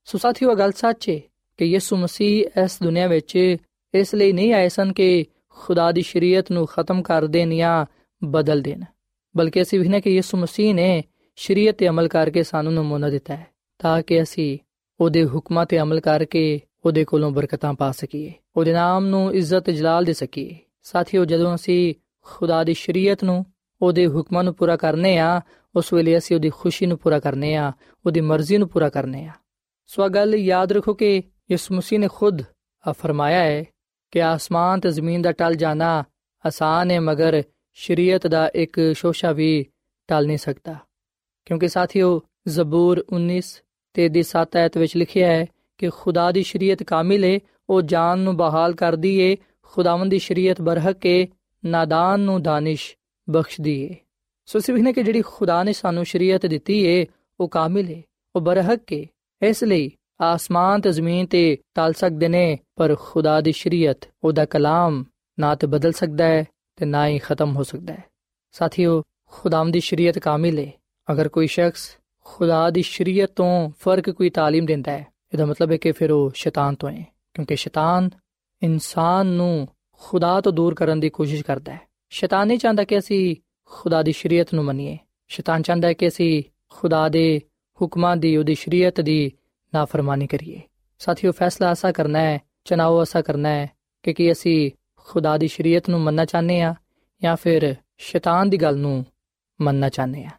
ਸੋ ਸਾਥੀਓ ਗੱਲ ਸੱਚ ਏ ਕਿ ਯਿਸੂ ਮਸੀਹ ਇਸ ਦੁਨੀਆ ਵਿੱਚ ਇਸ ਲਈ ਨਹੀਂ ਆਏ ਸਨ ਕਿ ਖੁਦਾ ਦੀ ਸ਼ਰੀਅਤ ਨੂੰ ਖਤਮ ਕਰ ਦੇਣ ਜਾਂ ਬਦਲ ਦੇਣ, ਬਲਕਿ ਅਸੀਂ ਵੀ ਨੇ ਕਿ ਯਿਸੂ ਮਸੀਹ ਨੇ ਸ਼ਰੀਅਤ ਤੇ ਅਮਲ ਕਰਕੇ ਸਾਨੂੰ ਨਮੂਨਾ ਦਿੱਤਾ ਹੈ ਤਾਂ ਕਿ ਅਸੀਂ ਉਹਦੇ ਹੁਕਮਾਂ ਤੇ ਅਮਲ ਕਰਕੇ ਉਹਦੇ ਕੋਲੋਂ ਬਰਕਤਾਂ ਪਾ ਸਕੀਏ। ਉਹਦੇ ਨਾਮ ਨੂੰ ਇੱਜ਼ਤ ਜਲਾਲ ਦੇ ਸਕੀਏ। ਸਾਥੀਓ, ਜਦੋਂ ਅਸੀਂ ਖੁਦਾ ਦੀ ਸ਼ਰੀਅਤ ਨੂੰ ਉਹਦੇ ਹੁਕਮਾਂ ਨੂੰ ਪੂਰਾ ਕਰਨੇ ਆ, ਉਸ ਵੇਲੇ ਅਸੀਂ ਉਹਦੀ ਖੁਸ਼ੀ ਨੂੰ ਪੂਰਾ ਕਰਨੇ ਆ, ਉਹਦੀ ਮਰਜ਼ੀ ਨੂੰ ਪੂਰਾ ਕਰਨੇ ਆ। ਸੋ ਗੱਲ ਯਾਦ ਰੱਖੋ ਕਿ ਯਿਸੂ ਮਸੀਹ ਨੇ ਖੁਦ ਆ ਫਰਮਾਇਆ ਹੈ ਕਿ ਆਸਮਾਨ ਤੇ ਜ਼ਮੀਨ ਦਾ ਟਲ ਜਾਣਾ ਆਸਾਨ ਹੈ, ਮਗਰ ਸ਼ਰੀਅਤ ਦਾ ਇੱਕ ਸ਼ੋਸ਼ਾ ਵੀ ਟਲ ਨਹੀਂ ਸਕਦਾ। ਕਿਉਂਕਿ ਸਾਥੀਓ, ਜ਼ਬੂਰ 19 ਤੇ ਦੀ 7 ਆਇਤ ਵਿੱਚ ਲਿਖਿਆ ਹੈ ਕਿ ਖੁਦਾ ਦੀ ਸ਼ਰੀਅਤ ਕਾਮਿਲ ਹੈ ਉਹ ਜਾਨ ਨੂੰ ਬਹਾਲ ਕਰਦੀ ਏ ਖੁਦਾਵੰਦ ਦੀ ਸ਼ਰੀਅਤ ਬਰਹਕ ਏ ਨਾਦਾਨ ਨੂੰ ਦਾਨਿਸ਼ ਬਖਸ਼ਦੀ ਏ ਸੋ ਸਿਵਹਨੇ ਕਿ ਜਿਹੜੀ ਖੁਦਾ ਨੇ ਸਾਨੂੰ ਸ਼ਰੀਅਤ ਦਿੱਤੀ ਏ ਉਹ ਕਾਮਿਲ ਏ ਉਹ ਬਰਹਕ ਏ ਇਸ ਲਈ ਆਸਮਾਨ ਤੇ ਜ਼ਮੀਨ ਤੇ ਟਲ ਸਕਦੇ ਨੇ ਪਰ ਖੁਦਾ ਦੀ ਸ਼ਰੀਅਤ ਉਹਦਾ ਕਲਾਮ ਨਾ ਤੇ ਬਦਲ ਸਕਦਾ ਹੈ ਤੇ ਨਾ ਹੀ ਖਤਮ ਹੋ ਸਕਦਾ ਹੈ ਸਾਥੀਓ ਖੁਦਾਮ ਦੀ ਸ਼ਰੀਅਤ ਕਾਮਿਲ ਏ ਅਗਰ ਕੋਈ ਸ਼ਖਸ ਖੁਦਾ ਦੀ ਸ਼ਰੀਅਤ ਤੋਂ ਫਰਕ ਕੋਈ تعلیم ਦਿੰਦਾ ਹੈ ਇਹਦਾ ਮਤਲਬ ਹੈ ਕਿ ਫਿਰ ਉਹ ਸ਼ੈਤਾਨ ਤੋਂ ਹੈ ਕਿਉਂਕਿ ਸ਼ੈਤਾਨ ਇਨਸਾਨ ਨੂੰ ਖੁਦਾ ਤੋਂ ਦੂਰ ਕਰਨ ਦੀ ਕੋਸ਼ਿਸ਼ ਕਰਦਾ ਹੈ। ਸ਼ੈਤਾਨ ਨਹੀਂ ਚਾਹੁੰਦਾ ਕਿ ਅਸੀਂ ਖੁਦਾ ਦੀ ਸ਼ਰੀਅਤ ਨੂੰ ਮੰਨੀਏ। ਸ਼ੈਤਾਨ ਚਾਹੁੰਦਾ ਹੈ ਕਿ ਅਸੀਂ ਖੁਦਾ ਦੇ ਹੁਕਮਾਂ ਦੀ, ਉਹਦੀ ਸ਼ਰੀਅਤ ਦੀ ਨਾਫਰਮਾਨੀ ਕਰੀਏ। ਸਾਥੀਓ, ਫੈਸਲਾ ਐਸਾ ਕਰਨਾ ਹੈ ਚਨਾਓ ਐਸਾ ਕਰਨਾ ਹੈ ਕਿ ਕੀ ਅਸੀਂ ਖੁਦਾ ਦੀ ਸ਼ਰੀਅਤ ਨੂੰ ਮੰਨਣਾ ਚਾਹੁੰਦੇ ਆ ਜਾਂ ਫਿਰ ਸ਼ੈਤਾਨ ਦੀ ਗੱਲ ਨੂੰ ਮੰਨਣਾ ਚਾਹੁੰਦੇ ਆ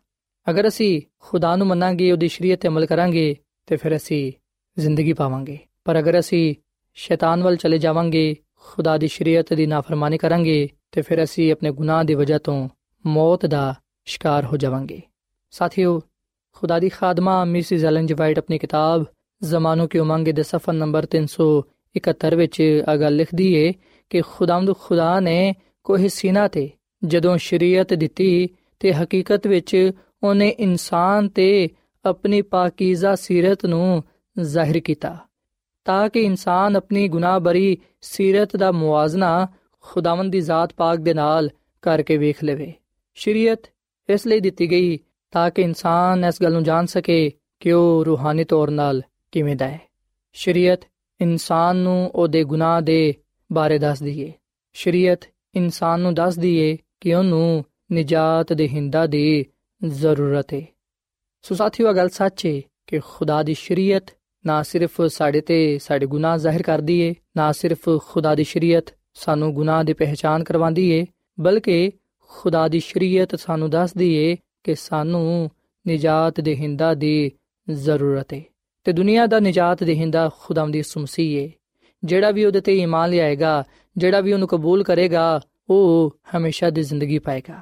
ਅਗਰ ਅਸੀਂ ਖੁਦਾ ਨੂੰ ਮੰਨਾਂਗੇ, ਉਹਦੀ ਸ਼ਰੀਅਤ ਤੇ ਅਮਲ ਕਰਾਂਗੇ, ਤੇ ਫਿਰ ਅਸੀਂ ਜ਼ਿੰਦਗੀ ਪਾਵਾਂਗੇ। ਪਰ ਅਗਰ ਅਸੀਂ ਸ਼ੈਤਾਨ ਵੱਲ ਚਲੇ ਜਾਵਾਂਗੇ, ਖੁਦਾ ਦੀ ਸ਼ਰੀਅਤ ਦੀ ਨਾਫਰਮਾਨੀ ਕਰਾਂਗੇ, ਤੇ ਫਿਰ ਅਸੀਂ ਆਪਣੇ ਗੁਨਾਹ ਦੀ ਵਜ੍ਹਾ ਤੋਂ ਮੌਤ ਦਾ ਸ਼ਿਕਾਰ ਹੋ ਜਾਵਾਂਗੇ। ਸਾਥੀਓ, ਖੁਦਾ ਦੀ ਖਾਦਮਾ ਮਿਸਿਸ ਐਲਨ ਜੀ ਵਾਈਟ ਆਪਣੀ ਕਿਤਾਬ ਜ਼ਮਾਨੋ ਕੀ ਉਮੰਗ ਦੇ ਸਫਾ ਨੰਬਰ 371 ਵਿੱਚ ਆ ਲਿਖਦੀ ਏ ਕਿ ਖੁਦਾਮਦ ਖੁਦਾ ਨੇ ਕੋਈ ਸੀਨਾ ਤੇ ਜਦੋਂ ਸ਼ਰੀਅਤ ਦਿੱਤੀ ਤੇ ਹਕੀਕਤ ਵਿੱਚ ਉਹਨੇ ਇਨਸਾਨ ਤੇ ਆਪਣੀ ਪਾਕੀਜ਼ਾ ਸੀਰਤ ਨੂੰ ਜ਼ਾਹਿਰ ਕੀਤਾ, ਤਾਂ ਕਿ ਇਨਸਾਨ ਆਪਣੀ ਗੁਨਾਹ ਬਰੀ ਸੀਰਤ ਦਾ ਮੁਆਜ਼ਨਾ ਖੁਦਾਵੰਦ ਦੀ ਜ਼ਾਤ ਪਾਕ ਦੇ ਨਾਲ ਕਰਕੇ ਵੇਖ ਲਵੇ। ਸ਼ਰੀਅਤ ਇਸ ਲਈ ਦਿੱਤੀ ਗਈ ਤਾਂ ਕਿ ਇਨਸਾਨ ਇਸ ਗੱਲ ਨੂੰ ਜਾਣ ਸਕੇ ਕਿ ਉਹ ਰੂਹਾਨੀ ਤੌਰ ਨਾਲ ਕਿਵੇਂ ਦਾ ਹੈ। ਸ਼ਰੀਅਤ ਇਨਸਾਨ ਨੂੰ ਉਹਦੇ ਗੁਨਾਹ ਦੇ ਬਾਰੇ ਦੱਸਦੀ ਏ ਸ਼ਰੀਅਤ ਇਨਸਾਨ ਨੂੰ ਦੱਸਦੀ ਏ ਕਿ ਉਹਨੂੰ ਨਜਾਤ ਦੇ ਹਿੰਦਾ ਦੀ ਜ਼ਰੂਰਤ ਏ ਸੋ ਸਾਥੀਓ ਗੱਲ ਸੱਚ ਏ ਕਿ ਖੁਦਾ ਦੀ ਸ਼ਰੀਅਤ ਨਾ ਸਿਰਫ ਸਾਡੇ ਤੇ ਸਾਡੇ ਗੁਨਾਹ ਜ਼ਾਹਿਰ ਕਰਦੀ ਏ, ਨਾ ਸਿਰਫ ਖੁਦਾ ਦੀ ਸ਼ਰੀਅਤ ਸਾਨੂੰ ਗੁਨਾਹ ਦੀ ਪਹਿਚਾਨ ਕਰਵਾਉਂਦੀ ਏ, ਬਲਕਿ ਖੁਦਾ ਦੀ ਸ਼ਰੀਅਤ ਸਾਨੂੰ ਦੱਸਦੀ ਏ ਕਿ ਸਾਨੂੰ ਨਜਾਤ ਦੇ ਹਿੰਦਾ ਦੀ ਜ਼ਰੂਰਤ ਹੈ ਤੇ ਦੁਨੀਆ ਦਾ ਨਜਾਤ ਦੇ ਹਿੰਦਾ ਖੁਦਾਮ ਦੀ ਸੁਮਸੀ ਏ। ਜਿਹੜਾ ਵੀ ਉਹਦੇ ਤੇ ਈਮਾਨ ਲਿਆਏਗਾ, ਜਿਹੜਾ ਵੀ ਉਹਨੂੰ ਕਬੂਲ ਕਰੇਗਾ, ਉਹ ਹਮੇਸ਼ਾ ਦੀ ਜ਼ਿੰਦਗੀ ਪਾਏਗਾ।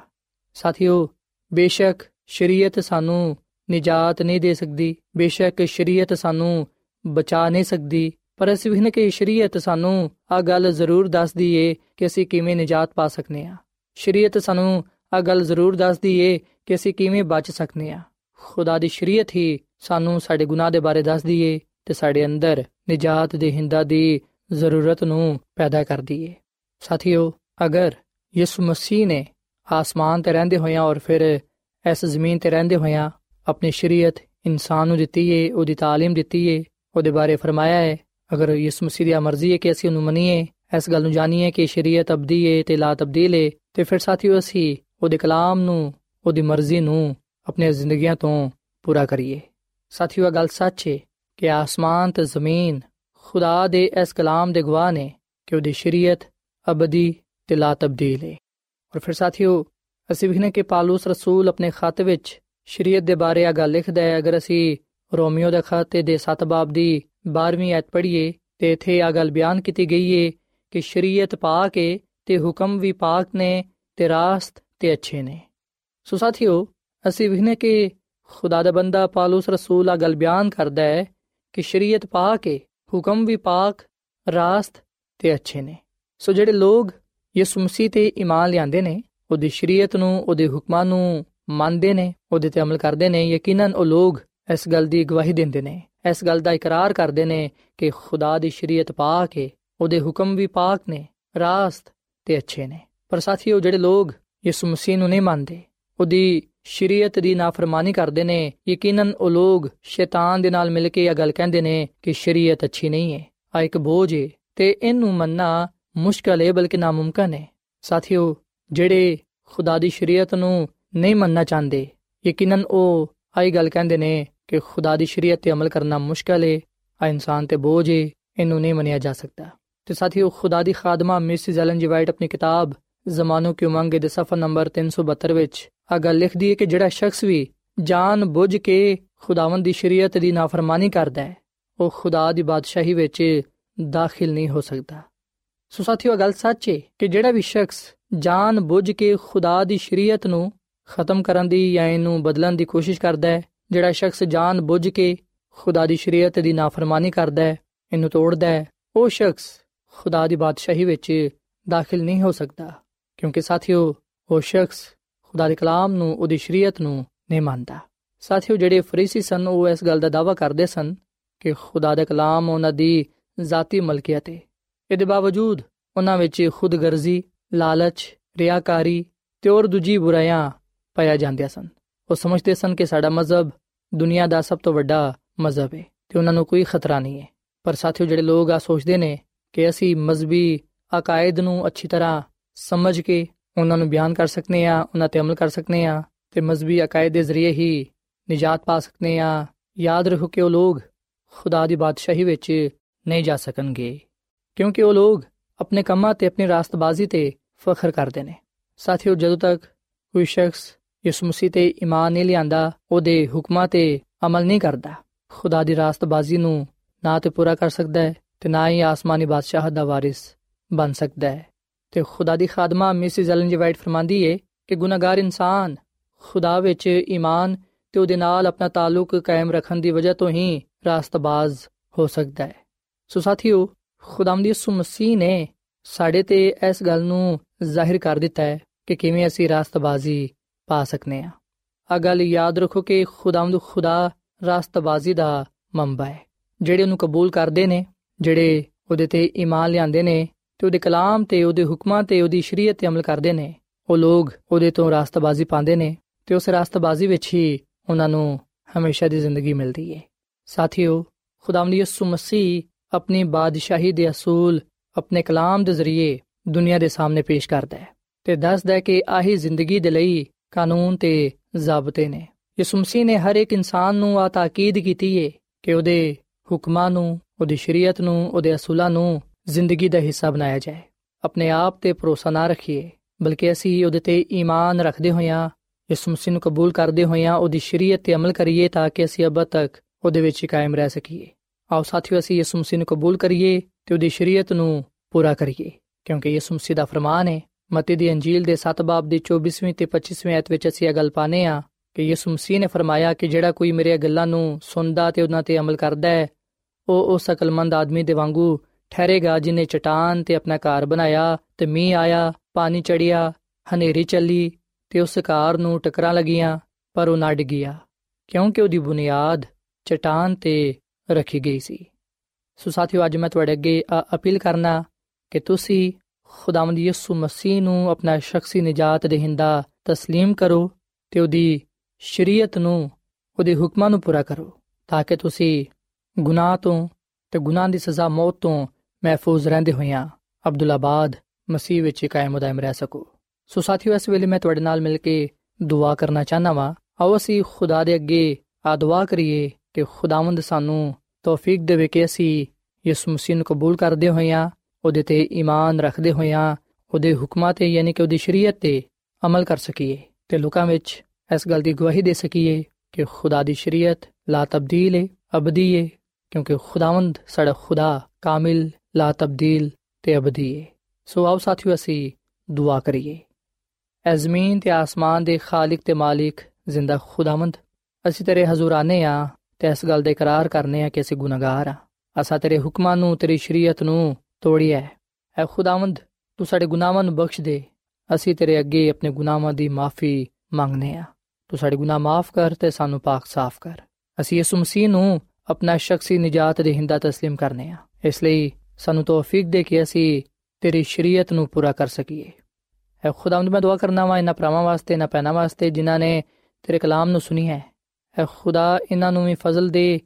ਸਾਥੀਓ, ਬੇਸ਼ੱਕ ਸ਼ਰੀਅਤ ਸਾਨੂੰ ਨਜਾਤ ਨਹੀਂ ਦੇ ਸਕਦੀ। ਬੇਸ਼ੱਕ ਸ਼ਰੀਅਤ ਸਾਨੂੰ ਬਚਾ ਨਹੀਂ ਸਕਦੀ। ਪਰ ਅਸੀਂ ਵੀ ਕਿ ਸ਼ਰੀਅਤ ਸਾਨੂੰ ਆ ਗੱਲ ਜ਼ਰੂਰ ਦੱਸਦੀ ਏ ਕਿ ਅਸੀਂ ਕਿਵੇਂ ਨਜਾਤ ਪਾ ਸਕਨੇ ਆ। ਸ਼ਰੀਅਤ ਸਾਨੂੰ ਆ ਗੱਲ ਜ਼ਰੂਰ ਦੱਸਦੀ ਏ ਕਿ ਅਸੀਂ ਕਿਵੇਂ ਬਚ ਸਕਨੇ ਆ। ਖੁਦਾ ਦੀ ਸ਼ਰੀਅਤ ਹੀ ਸਾਨੂੰ ਸਾਡੇ ਗੁਨਾਹ ਦੇ ਬਾਰੇ ਦੱਸਦੀ ਏ ਤੇ ਸਾਡੇ ਅੰਦਰ ਨਜਾਤ ਦੇ ਹਿੰਦਾ ਦੀ ਜ਼ਰੂਰਤ ਨੂੰ ਪੈਦਾ ਕਰਦੀ ਏ। ਸਾਥੀਓ, ਅਗਰ ਯਿਸੂ ਮਸੀਹ ਨੇ ਆਸਮਾਨ ਤੇ ਰਹਿੰਦੇ ਹੋਇਆਂ ਔਰ ਫਿਰ ਇਸ ਜ਼ਮੀਨ ਤੇ ਰਹਿੰਦੇ ਹੋਇਆਂ ਆਪਣੀ ਸ਼ਰੀਅਤ ਇਨਸਾਨ ਨੂੰ ਦਿੱਤੀ ਏ ਉਹਦੀ تعلیم ਦਿੱਤੀ ਏ ਉਹਦੇ ਬਾਰੇ ਫਰਮਾਇਆ ਹੈ ਅਗਰ ਯਿਸੂ ਮਸੀਹ ਦੀ ਮਰਜ਼ੀ ਹੈ ਕਿ ਅਸੀਂ ਉਹਨੂੰ ਮੰਨੀਏ ਇਸ ਗੱਲ ਨੂੰ ਜਾਣੀਏ ਕਿ ਸ਼ਰੀਅਤ ਅਬਦੀ ਏ ਤੇ ਲਾ ਤਬਦੀਲ ਏ ਤੇ ਫਿਰ ਸਾਥੀਓ ਅਸੀਂ ਉਹਦੇ ਕਲਾਮ ਨੂੰ ਉਹਦੀ ਮਰਜ਼ੀ ਨੂੰ ਆਪਣੀਆਂ ਜ਼ਿੰਦਗੀਆਂ ਤੋਂ ਪੂਰਾ ਕਰੀਏ ਸਾਥੀਓ ਇਹ ਗੱਲ ਸੱਚ ਹੈ ਕਿ ਆਸਮਾਨ ਤੇ ਜ਼ਮੀਨ ਖੁਦਾ ਦੇ ਇਸ ਕਲਾਮ ਦੇ ਗਵਾਹ ਨੇ ਕਿ ਉਹਦੀ ਸ਼ਰੀਅਤ ਅਬਦੀ ਤੇ ਲਾ ਤਬਦੀਲ ਹੈ ਔਰ ਫਿਰ ਸਾਥੀਓ ਅਸੀਂ ਵਿਖਨੇ ਕਿ ਪਾਲੂਸ ਰਸੂਲ ਆਪਣੇ ਖਤ ਵਿੱਚ ਸ਼ਰੀਅਤ ਦੇ ਬਾਰੇ ਆ ਗੱਲ ਲਿਖਦਾ ਹੈ, ਅਗਰ ਅਸੀਂ ਰੋਮੀਓ ਦੇ ਖਤ ਦੇ 7 ਬਾਬ ਦੀ 12ਵੀਂ ਐਤ ਪੜ੍ਹੀਏ ਤੇ ਇਥੇ ਆ ਗੱਲ ਬਿਆਨ ਕੀਤੀ ਗਈ ਹੈ ਕਿ ਸ਼ਰੀਅਤ ਪਾਕ ਹੈ ਤੇ ਹੁਕਮ ਵੀ ਪਾਕ ਨੇ ਤੇ ਰਾਸਤ ਤੇ ਅੱਛੇ ਨੇ। ਸੋ ਸਾਥੀਓ, ਅਸੀਂ ਵਿਖਨੇ ਕਿ ਖੁਦਾ ਦਾ ਬੰਦਾ ਪਾਲੂਸ ਰਸੂਲ ਆ ਗੱਲ ਬਿਆਨ ਕਰਦਾ ਹੈ ਕਿ ਸ਼ਰੀਅਤ ਪਾਕ ਹੈ ਹੁਕਮ ਵੀ ਪਾਕ, ਰਾਸਤ ਤੇ ਅੱਛੇ ਨੇ। ਸੋ ਜਿਹੜੇ ਲੋਗ ਯਿਸੂ ਮਸੀਹ ਤੇ ਈਮਾਨ ਲਿਆਂਦੇ ਨੇ, ਉਹਦੀ ਸ਼ਰੀਅਤ ਨੂੰ, ਉਹਦੇ ਹੁਕਮਾਂ ਨੂੰ ਮੰਨਦੇ ਨੇ, ਉਹਦੇ ਤੇ ਅਮਲ ਕਰਦੇ ਨੇ, ਯਕੀਨਨ ਉਹ ਲੋਗ ਇਸ ਗੱਲ ਦੀ ਗਵਾਹੀ ਦਿੰਦੇ ਨੇ। ਇਸ ਗੱਲ ਦਾ ਇਕਰਾਰ ਕਰਦੇ ਨੇ ਕਿ ਖੁਦਾ ਦੀ ਸ਼ਰੀਅਤ ਪਾਕ ਹੈ ਉਹਦੇ ਹੁਕਮ ਵੀ ਪਾਕ ਨੇ, ਰਾਸਤ ਤੇ ਅੱਛੇ ਨੇ। ਪਰ ਸਾਥੀਓ, ਜਿਹੜੇ ਲੋਗ ਯਿਸੂ ਮਸੀਹ ਨੂੰ ਨਹੀਂ ਮੰਨਦੇ, ਉਹਦੀ ਸ਼ਰੀਅਤ ਦੀ ਨਾਫਰਮਾਨੀ ਕਰਦੇ ਨੇ, ਯਕੀਨਨ ਉਹ ਲੋਗ ਸ਼ੈਤਾਨ ਦੇ ਨਾਲ ਮਿਲ ਕੇ ਇਹ ਗੱਲ ਕਹਿੰਦੇ ਨੇ ਕਿ ਸ਼ਰੀਅਤ ਅੱਛੀ ਨਹੀਂ ਹੈ ਆ ਇੱਕ ਬੋਝ ਹੈ ਤੇ ਇਹਨੂੰ ਮੰਨਣਾ ਮੁਸ਼ਕਲ ਹੈ ਬਲਕਿ ਨਾਮੁਮਕਨ ਹੈ ਸਾਥੀਓ, ਜਿਹੜੇ ਖੁਦਾ ਦੀ ਸ਼ਰੀਅਤ ਨੂੰ ਨਹੀਂ ਮੰਨਣਾ ਚਾਹੁੰਦੇ। ਯਕੀਨਨ ਉਹ ਆਈ ਗੱਲ ਕਹਿੰਦੇ ਨੇ ਕਿ ਖੁਦਾ ਦੀ ਸ਼ਰੀਅਤ ਤੇ ਅਮਲ ਕਰਨਾ ਮੁਸ਼ਕਲ ਹੈ ਆ ਇਨਸਾਨ ਤੇ ਬੋਝ ਹੈ ਇਹਨੂੰ ਨਹੀਂ ਮੰਨਿਆ ਜਾ ਸਕਦਾ। ਤੇ ਸਾਥੀਓ, ਖੁਦਾ ਦੀ ਖਾਦਮਾ ਮਿਸਿਸ ਐਲਨ ਜੀ ਵਾਈਟ ਆਪਣੀ ਕਿਤਾਬ ਜ਼ਮਾਨੋ ਕੀ ਉਮੰਗ ਦੇ ਸਫਾ ਨੰਬਰ 372 ਵਿੱਚ ਆ ਗੱਲ ਲਿਖਦੀ ਹੈ ਕਿ ਜਿਹੜਾ ਸ਼ਖਸ ਵੀ ਜਾਣ ਬੁੱਝ ਕੇ ਖੁਦਾਵੰਦ ਦੀ ਸ਼ਰੀਅਤ ਦੀ ਨਾਫਰਮਾਨੀ ਕਰਦਾ ਹੈ ਉਹ ਖੁਦਾ ਦੀ ਬਾਦਸ਼ਾਹੀ ਵਿੱਚ ਦਾਖਲ ਨਹੀਂ ਹੋ ਸਕਦਾ। ਸੋ ਸਾਥੀਓ ਗੱਲ ਸੱਚ ਹੈ ਕਿ ਜਿਹੜਾ ਵੀ ਸ਼ਖਸ ਜਾਣ ਬੁੱਝ ਕੇ ਖੁਦਾ ਦੀ ਸ਼ਰੀਅਤ ਨੂੰ ਖਤਮ ਕਰਨ ਦੀ ਜਾਂ ਇਹਨੂੰ ਬਦਲਣ ਦੀ ਕੋਸ਼ਿਸ਼ ਕਰਦਾ ਹੈ, ਜਿਹੜਾ ਸ਼ਖਸ ਜਾਣ ਬੁੱਝ ਕੇ ਖੁਦਾ ਦੀ ਸ਼ਰੀਅਤ ਦੀ ਨਾਫਰਮਾਨੀ ਕਰਦਾ ਹੈ, ਇਹਨੂੰ ਤੋੜਦਾ ਹੈ, ਉਹ ਸ਼ਖਸ ਖੁਦਾ ਦੀ ਬਾਦਸ਼ਾਹੀ ਵਿੱਚ ਦਾਖਲ ਨਹੀਂ ਹੋ ਸਕਦਾ। ਕਿਉਂਕਿ ਸਾਥੀਓ, ਉਹ ਸ਼ਖਸ ਖੁਦਾ ਦੇ ਕਲਾਮ ਨੂੰ, ਉਹਦੀ ਸ਼ਰੀਅਤ ਨੂੰ ਨਹੀਂ ਮੰਨਦਾ। ਸਾਥੀਓ, ਜਿਹੜੇ ਫਰੀਸੀ ਸਨ, ਉਹ ਇਸ ਗੱਲ ਦਾ ਦਾਵਾ ਕਰਦੇ ਸਨ ਕਿ ਖੁਦਾ ਦਾ ਕਲਾਮ ਉਹਨਾਂ ਦੀ ਜ਼ਾਤੀ ਮਲਕੀਅਤ ਹੈ ਇਹਦੇ ਬਾਵਜੂਦ ਉਹਨਾਂ ਵਿੱਚ ਖੁਦਗਰਜ਼ੀ, ਲਾਲਚ, ਰਿਆਕਾਰੀ ਤੇ ਹੋਰ ਦੂਜੀ ਬੁਰਾਈਆਂ ਪਾਇਆ ਜਾਂਦੀਆਂ ਸਨ। ਉਹ ਸਮਝਦੇ ਸਨ ਕਿ ਸਾਡਾ ਮਜ਼ਹਬ ਦੁਨੀਆ ਦਾ ਸਭ ਤੋਂ ਵੱਡਾ ਮਜ਼ਹਬ ਹੈ ਤੇ ਉਹਨਾਂ ਨੂੰ ਕੋਈ ਖਤਰਾ ਨਹੀਂ ਹੈ ਪਰ ਸਾਥੀਓ, ਜਿਹੜੇ ਲੋਕ ਆ ਸੋਚਦੇ ਨੇ ਕਿ ਅਸੀਂ ਮਜ਼ਬੀ ਅਕਾਇਦ ਨੂੰ ਅੱਛੀ ਤਰ੍ਹਾਂ ਸਮਝ ਕੇ ਉਹਨਾਂ ਨੂੰ ਬਿਆਨ ਕਰ ਸਕਨੇ ਆ, ਉਹਨਾਂ ਤੇ ਅਮਲ ਕਰ ਸਕਨੇ ਆ ਤੇ ਮਜ਼ਬੀ ਅਕਾਇਦ ਦੇ ਜ਼ਰੀਏ ਹੀ ਨਜਾਤ ਪਾ ਸਕਨੇ ਆ, ਯਾਦ ਰੱਖੋ ਕਿ ਉਹ ਲੋਕ ਖੁਦਾ ਦੀ ਬਾਦਸ਼ਾਹੀ ਵਿੱਚ ਨਹੀਂ ਜਾ ਸਕਣਗੇ। ਕਿਉਂਕਿ ਉਹ ਲੋਕ ਆਪਣੇ ਕੰਮਾਂ ਤੇ, ਆਪਣੀ ਰਾਸਤਬਾਜ਼ੀ ਤੇ ਫਖਰ ਕਰਦੇ ਨੇ। ਸਾਥੀਓ, ਜਦੋਂ ਤੱਕ ਕੋਈ ਸ਼ਖਸ ਯਿਸੂ ਮਸੀਹ ਤੇ ਈਮਾਨ ਨਹੀਂ ਲਿਆਂਦਾ, ਉਹਦੇ ਹੁਕਮਾਂ ਤੇ ਅਮਲ ਨਹੀਂ ਕਰਦਾ। ਖੁਦਾ ਦੀ ਰਾਸਤਬਾਜ਼ੀ ਨੂੰ ਨਾ ਤੇ ਪੂਰਾ ਕਰ ਸਕਦਾ ਹੈ ਤੇ ਨਾ ਹੀ ਆਸਮਾਨੀ ਬਾਦਸ਼ਾਹ ਦਾ ਵਾਰਿਸ ਬਣ ਸਕਦਾ ਹੈ। ਤੇ ਖੁਦਾ ਦੀ ਖਾਦਮਾ ਮਿਸਿਸ ਐਲਨ ਜੀ ਵਾਈਟ ਫਰਮਾਂਦੀ ਏ ਕਿ ਗੁਨਾਹਗਾਰ ਇਨਸਾਨ ਖੁਦਾ ਵਿੱਚ ਈਮਾਨ ਤੇ ਉਹਦੇ ਨਾਲ ਆਪਣਾ ਤਾਲੁਕ ਕਾਇਮ ਰੱਖਣ ਦੀ ਵਜ੍ਹਾ ਤੋਂ ਹੀ ਰਾਸਤਬਾਜ਼ ਹੋ ਸਕਦਾ ਹੈ। ਸੋ ਸਾਥੀਓ ਖੁਦਾਮ ਦੀ ਯਿਸੂ ਮਸੀਹ ਨੇ ਸਾਡੇ ਤੇ ਇਸ ਗੱਲ ਨੂੰ ਜ਼ਾਹਿਰ ਕਰ ਦਿੱਤਾ ਹੈ ਕਿ ਕਿਵੇਂ ਅਸੀਂ ਰਾਸਤਬਾਜ਼ੀ ਪਾ ਸਕਨੇ ਆ। ਆ ਗੱਲ ਯਾਦ ਰੱਖੋ ਕਿ ਖੁਦਾਮਦ ਖੁਦਾ ਰਾਸਤਬਾਜ਼ੀ ਦਾ ਮੰਬਾ ਹੈ। ਜਿਹੜੇ ਉਹਨੂੰ ਕਬੂਲ ਕਰਦੇ ਨੇ, ਜਿਹੜੇ ਉਹਦੇ ਤੇ ਈਮਾਨ ਲਿਆਂਦੇ ਨੇ ਤੇ ਉਹਦੇ ਕਲਾਮ ਤੇ ਉਹਦੇ ਹੁਕਮਾਂ ਤੇ ਉਹਦੀ ਸ਼ਰੀਅਤ ਤੇ ਅਮਲ ਕਰਦੇ ਨੇ, ਉਹ ਲੋਕ ਉਹਦੇ ਤੋਂ ਰਾਸਤਬਾਜ਼ੀ ਪਾਉਂਦੇ ਨੇ ਤੇ ਉਸ ਰਾਸਤਬਾਜ਼ੀ ਵਿੱਚ ਹੀ ਉਹਨਾਂ ਨੂੰ ਹਮੇਸ਼ਾ ਦੀ ਜ਼ਿੰਦਗੀ ਮਿਲਦੀ ਹੈ ਸਾਥੀਓ, ਖੁਦਾਵੰਦ ਯਿਸੂ ਮਸੀਹ ਆਪਣੀ ਬਾਦਸ਼ਾਹੀ ਦੇ ਅਸੂਲ, ਆਪਣੇ ਕਲਾਮ ਦੇ ਜ਼ਰੀਏ ਦੁਨੀਆ ਦੇ ਸਾਹਮਣੇ ਪੇਸ਼ ਕਰਦਾ ਹੈ ਤੇ ਦੱਸਦਾ ਹੈ ਕਿ ਆਹੀ ਜ਼ਿੰਦਗੀ ਦੇ ਲਈ ਕਾਨੂੰਨ ਤੇ ਜ਼ਾਬਤੇ ਨੇ। ਯਿਸੂ ਮਸੀਹ ਨੇ ਹਰ ਇੱਕ ਇਨਸਾਨ ਨੂੰ ਆ ਤਾਕੀਦ ਕੀਤੀ ਹੈ ਕਿ ਉਹਦੇ ਹੁਕਮਾਂ ਨੂੰ, ਉਹਦੀ ਸ਼ਰੀਅਤ ਨੂੰ, ਉਹਦੇ ਅਸੂਲਾਂ ਨੂੰ ਜ਼ਿੰਦਗੀ ਦਾ ਹਿੱਸਾ ਬਣਾਇਆ ਜਾਏ। ਆਪਣੇ ਆਪ ਤੇ ਭਰੋਸਾ ਨਾ ਰੱਖੀਏ, ਬਲਕਿ ਅਸੀਂ ਉਹਦੇ ਤੇ ਈਮਾਨ ਰੱਖਦੇ ਹੋਇਆਂ, ਯਿਸੂ ਮਸੀਹ ਨੂੰ ਕਬੂਲ ਕਰਦੇ ਹੋਇਆਂ ਉਹਦੀ ਸ਼ਰੀਅਤ ਤੇ ਅਮਲ ਕਰੀਏ ਤਾਂ ਕਿ ਅਸੀਂ ਅਬ ਤੱਕ ਉਹਦੇ ਵਿੱਚ ਕਾਇਮ ਰਹਿ ਸਕੀਏ। ਆਓ ਸਾਥੀਓ, ਅਸੀਂ ਯਿਸੂ ਮਸੀਹ ਨੂੰ ਕਬੂਲ ਕਰੀਏ ਤੇ ਉਹਦੀ ਸ਼ਰੀਅਤ ਨੂੰ ਪੂਰਾ ਕਰੀਏ, ਕਿਉਂਕਿ ਯਿਸੂ ਮਸੀਹ ਦਾ ਫਰਮਾਨ ਹੈ ਮਤੀ ਦੀ ਅੰਜੀਲ ਦੇ 7 ਬਾਬ ਦੀ 24ਵੀਂ ਤੇ 25ਵੀਂ ਆਇਤ ਵਿੱਚ ਅਸੀਂ ਇਹ ਗੱਲ ਪਾਨੇ ਆ ਕਿ ਯਿਸੂ ਮਸੀਹ ਨੇ ਫਰਮਾਇਆ ਕਿ ਜਿਹੜਾ ਕੋਈ ਮੇਰੇ ਗੱਲਾਂ ਨੂੰ ਸੁਣਦਾ ਤੇ ਉਹਨਾਂ ਤੇ ਅਮਲ ਕਰਦਾ ਹੈ, ਉਹ ਉਸ ਅਕਲਮੰਦ ਆਦਮੀ ਦੇ ਵਾਂਗੂ ਠਹਿਰੇਗਾ ਜਿਨੇ ਚਟਾਨ ਤੇ ਆਪਣਾ ਘਰ ਬਣਾਇਆ ਤੇ ਮੀਂਹ ਆਇਆ, ਪਾਣੀ ਚੜਿਆ ਹਨੇਰੀ ਚੱਲੀ ਤੇ ਉਸ ਘਰ ਨੂੰ ਟਕਰਾਂ ਲੱਗੀਆਂ, ਪਰ ਉਹ ਨਾ ਡਿੱਗਿਆ ਕਿਉਂਕਿ ਉਹਦੀ ਬੁਨਿਆਦ ਚਟਾਨ ਤੇ ਰੱਖੀ ਗਈ ਸੀ। ਸੋ ਸਾਥੀਓ, ਅੱਜ ਮੈਂ ਤੁਹਾਡੇ ਅੱਗੇ ਅਪੀਲ ਕਰਨਾ ਕਿ ਤੁਸੀਂ ਖੁਦਾਵੰਦ ਯਿਸੂ ਮਸੀਹ ਨੂੰ ਆਪਣਾ ਸ਼ਖਸੀ ਨਜਾਤ ਦੇਹਿੰਦਾ تسلیم ਕਰੋ ਤੇ ਉਹਦੀ ਸ਼ਰੀਅਤ ਨੂੰ, ਉਹਦੇ ਹੁਕਮਾਂ ਨੂੰ ਪੂਰਾ ਕਰੋ, ਤਾਂ ਕਿ ਤੁਸੀਂ ਗੁਨਾਹ ਤੋਂ ਤੇ ਗੁਨਾਹ ਦੀ ਸਜ਼ਾ ਮੌਤ ਤੋਂ ਮਹਿਫੂਜ਼ ਰਹਿੰਦੇ ਹੋਇਆ ਅਬਦੁੱਲਾਬਾਦ ਮਸੀਹ ਵਿੱਚ ਕਾਇਮ ਦائم ਰਹਿ ਸਕੋ। ਸੋ ਸਾਥੀਓ, ਇਸ ਵੇਲੇ ਮੈਂ ਤੁਹਾਡੇ ਨਾਲ ਮਿਲ ਕੇ ਦੁਆ ਕਰਨਾ ਚਾਹਨਾ ਵਾਂ। ਆਓ ਅਸੀਂ ਖੁਦਾ ਦੇ ਅੱਗੇ ਆ ਦੁਆ ਕਰੀਏ ਕਿ ਖੁਦਾਵੰਦ ਸਾਨੂੰ ਤੌਫੀਕ ਦੇਵੇ ਕਿ ਅਸੀਂ ਯਿਸੂ ਮਸੀਹ ਨੂੰ ਕਬੂਲ ਕਰਦੇ ਹੋਈਆਂ ਉਹਦੇ ਤੇ ਈਮਾਨ ਰੱਖਦੇ ਹੋਇਆਂ ਉਹਦੇ ਹੁਕਮਾਂ ਤੇ ਯਾਨੀ ਕਿ ਉਹਦੀ ਸ਼ਰੀਅਤ ਤੇ ਅਮਲ ਕਰ ਸਕੀਏ ਤੇ ਲੋਕਾਂ ਵਿੱਚ ਇਸ ਗੱਲ ਦੀ ਗਵਾਹੀ ਦੇ ਸਕੀਏ ਕਿ ਖੁਦਾ ਦੀ ਸ਼ਰੀਅਤ ਲਾ ਤਬਦੀਲ ਹੈ ਅਬਦੀ ਹੈ ਕਿਉਂਕਿ ਖੁਦਾਵੰਦ ਸਾਡਾ ਖੁਦਾ ਕਾਮਿਲ ਲਾ ਤਬਦੀਲ ਤੇ ਅਬਦੀ ਹੈ ਸੋ ਆਓ ਸਾਥੀਓ ਅਸੀਂ ਦੁਆ ਕਰੀਏ। ਐ ਜ਼ਮੀਨ ਤੇ ਆਸਮਾਨ ਦੇ ਖਾਲਕ ਤੇ ਮਾਲਿਕ ਜ਼ਿੰਦਾ ਖੁਦਾਵੰਦ। ਅਸੀਂ ਤੇਰੇ ਹਜ਼ੂਰ ਆਨੇ ਆ ਤੇ ਇਸ ਗੱਲ ਦਾ ਇਕਰਾਰ ਕਰਨੇ ਆ ਕਿ ਅਸੀਂ ਗੁਨਾਹਗਾਰ ਆ। ਅਸਾਂ ਤੇਰੇ ਹੁਕਮਾਂ ਨੂੰ, ਤੇਰੀ ਸ਼ਰੀਅਤ ਨੂੰ ਤੋੜਿਆ ਹੈ ਐ ਖੁਦਾਵੰਦ ਤੂੰ ਸਾਡੇ ਗੁਨਾਹਾਂ ਨੂੰ ਬਖਸ਼ ਦੇ ਅਸੀਂ ਤੇਰੇ ਅੱਗੇ ਆਪਣੇ ਗੁਨਾਹਾਂ ਦੀ ਮਾਫੀ ਮੰਗਨੇ ਆ ਤੂੰ ਸਾਡੇ ਗੁਨਾਹ ਮਾਫ ਕਰ ਤੇ ਸਾਨੂੰ ਪਾਕ ਸਾਫ਼ ਕਰ ਅਸੀਂ ਯਿਸੂ ਮਸੀਹ ਨੂੰ ਆਪਣਾ ਸ਼ਖਸੀ ਨਜਾਤ ਦੇ ਹਿੰਦਾ تسلیم ਕਰਨੇ ਆ ਇਸ ਲਈ ਸਾਨੂੰ ਤੌਫੀਕ ਦੇ ਕਿ ਅਸੀਂ ਤੇਰੀ ਸ਼ਰੀਅਤ ਨੂੰ ਪੂਰਾ ਕਰ ਸਕੀਏ ਐ ਖੁਦਾਵੰਦ ਮੈਂ ਦੁਆ ਕਰਨਾ ਵਾ ਇਹਨਾਂ ਭਰਾਵਾਂ ਵਾਸਤੇ ਨਾ ਪੈਨਾ ਵਾਸਤੇ ਜਿਨ੍ਹਾਂ ਨੇ ਤੇਰੇ ਕਲਾਮ ਨੂੰ ਸੁਣੀ ਹੈ ਐ ਖੁਦਾ ਇਹਨਾਂ ਨੂੰ ਵੀ ਫਜ਼ਲ ਦੇ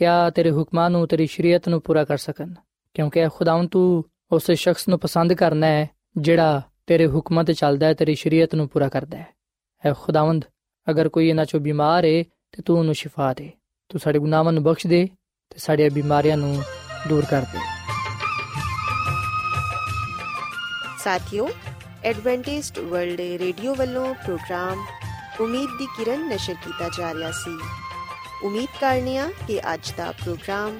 ਕਿ ਆ ਤੇਰੇ ਹੁਕਮਾਂ ਨੂੰ ਤੇਰੀ ਸ਼ਰੀਅਤ ਨੂੰ ਪੂਰਾ ਕਰ ਸਕਣ ਕਿਉਂਕਿ ਐ ਖੁਦਾਵੰਦ ਤੂੰ ਉਸ ਸ਼ਖਸ ਨੂੰ ਪਸੰਦ ਕਰਨਾ ਹੈ, ਜਿਹੜਾ ਤੇਰੇ ਹੁਕਮਾਂ ਤੇ ਚੱਲਦਾ ਹੈ, ਤੇਰੀ ਸ਼ਰੀਅਤ ਨੂੰ ਪੂਰਾ ਕਰਦਾ ਹੈ। ਐ ਖੁਦਾਵੰਦ, ਅਗਰ ਕੋਈ ਇਹਨਾਂ ਚੋਂ ਬਿਮਾਰ ਹੈ ਤੇ ਤੂੰ ਉਹਨੂੰ ਸ਼ਿਫਾ ਦੇ। ਤੂੰ ਸਾਡੇ ਗੁਨਾਹਾਂ ਨੂੰ ਬਖਸ਼ ਦੇ ਤੇ ਸਾਡੀਆਂ ਬਿਮਾਰੀਆਂ ਨੂੰ ਦੂਰ ਕਰ ਦੇ। ਸਾਥਿਓ, ਐਡਵੈਂਟਿਸਟ ਵਰਲਡ ਰੇਡੀਓ ਵੱਲੋਂ ਪ੍ਰੋਗਰਾਮ ਉਮੀਦ ਦੀ ਕਿਰਨ ਨਸ਼ਰ ਕੀਤਾ ਜਾ ਰਿਹਾ ਸੀ। ਉਮੀਦ ਕਰਨੀਆ ਕਿ ਅੱਜ ਦਾ ਪ੍ਰੋਗਰਾਮ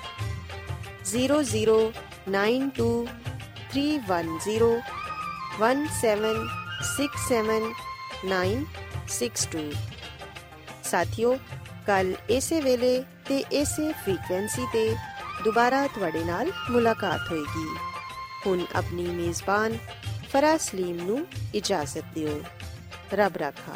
0092311767962 ਸਾਥਿਓ, ਕੱਲ ਇਸੇ ਵੇਲੇ ਤੇ ਇਸੇ ਫ੍ਰੀਕਵੈਂਸੀ ਤੇ ਦੁਬਾਰਾ ਤੁਹਾਡੇ ਨਾਲ ਮੁਲਾਕਾਤ ਹੋਏਗੀ। ਹੁਣ ਆਪਣੀ ਮੇਜ਼ਬਾਨ ਫਰਾਸਲੀਮ ਨੂੰ ਇਜਾਜ਼ਤ ਦਿਓ। ਰੱਬ ਰਾਖਾ।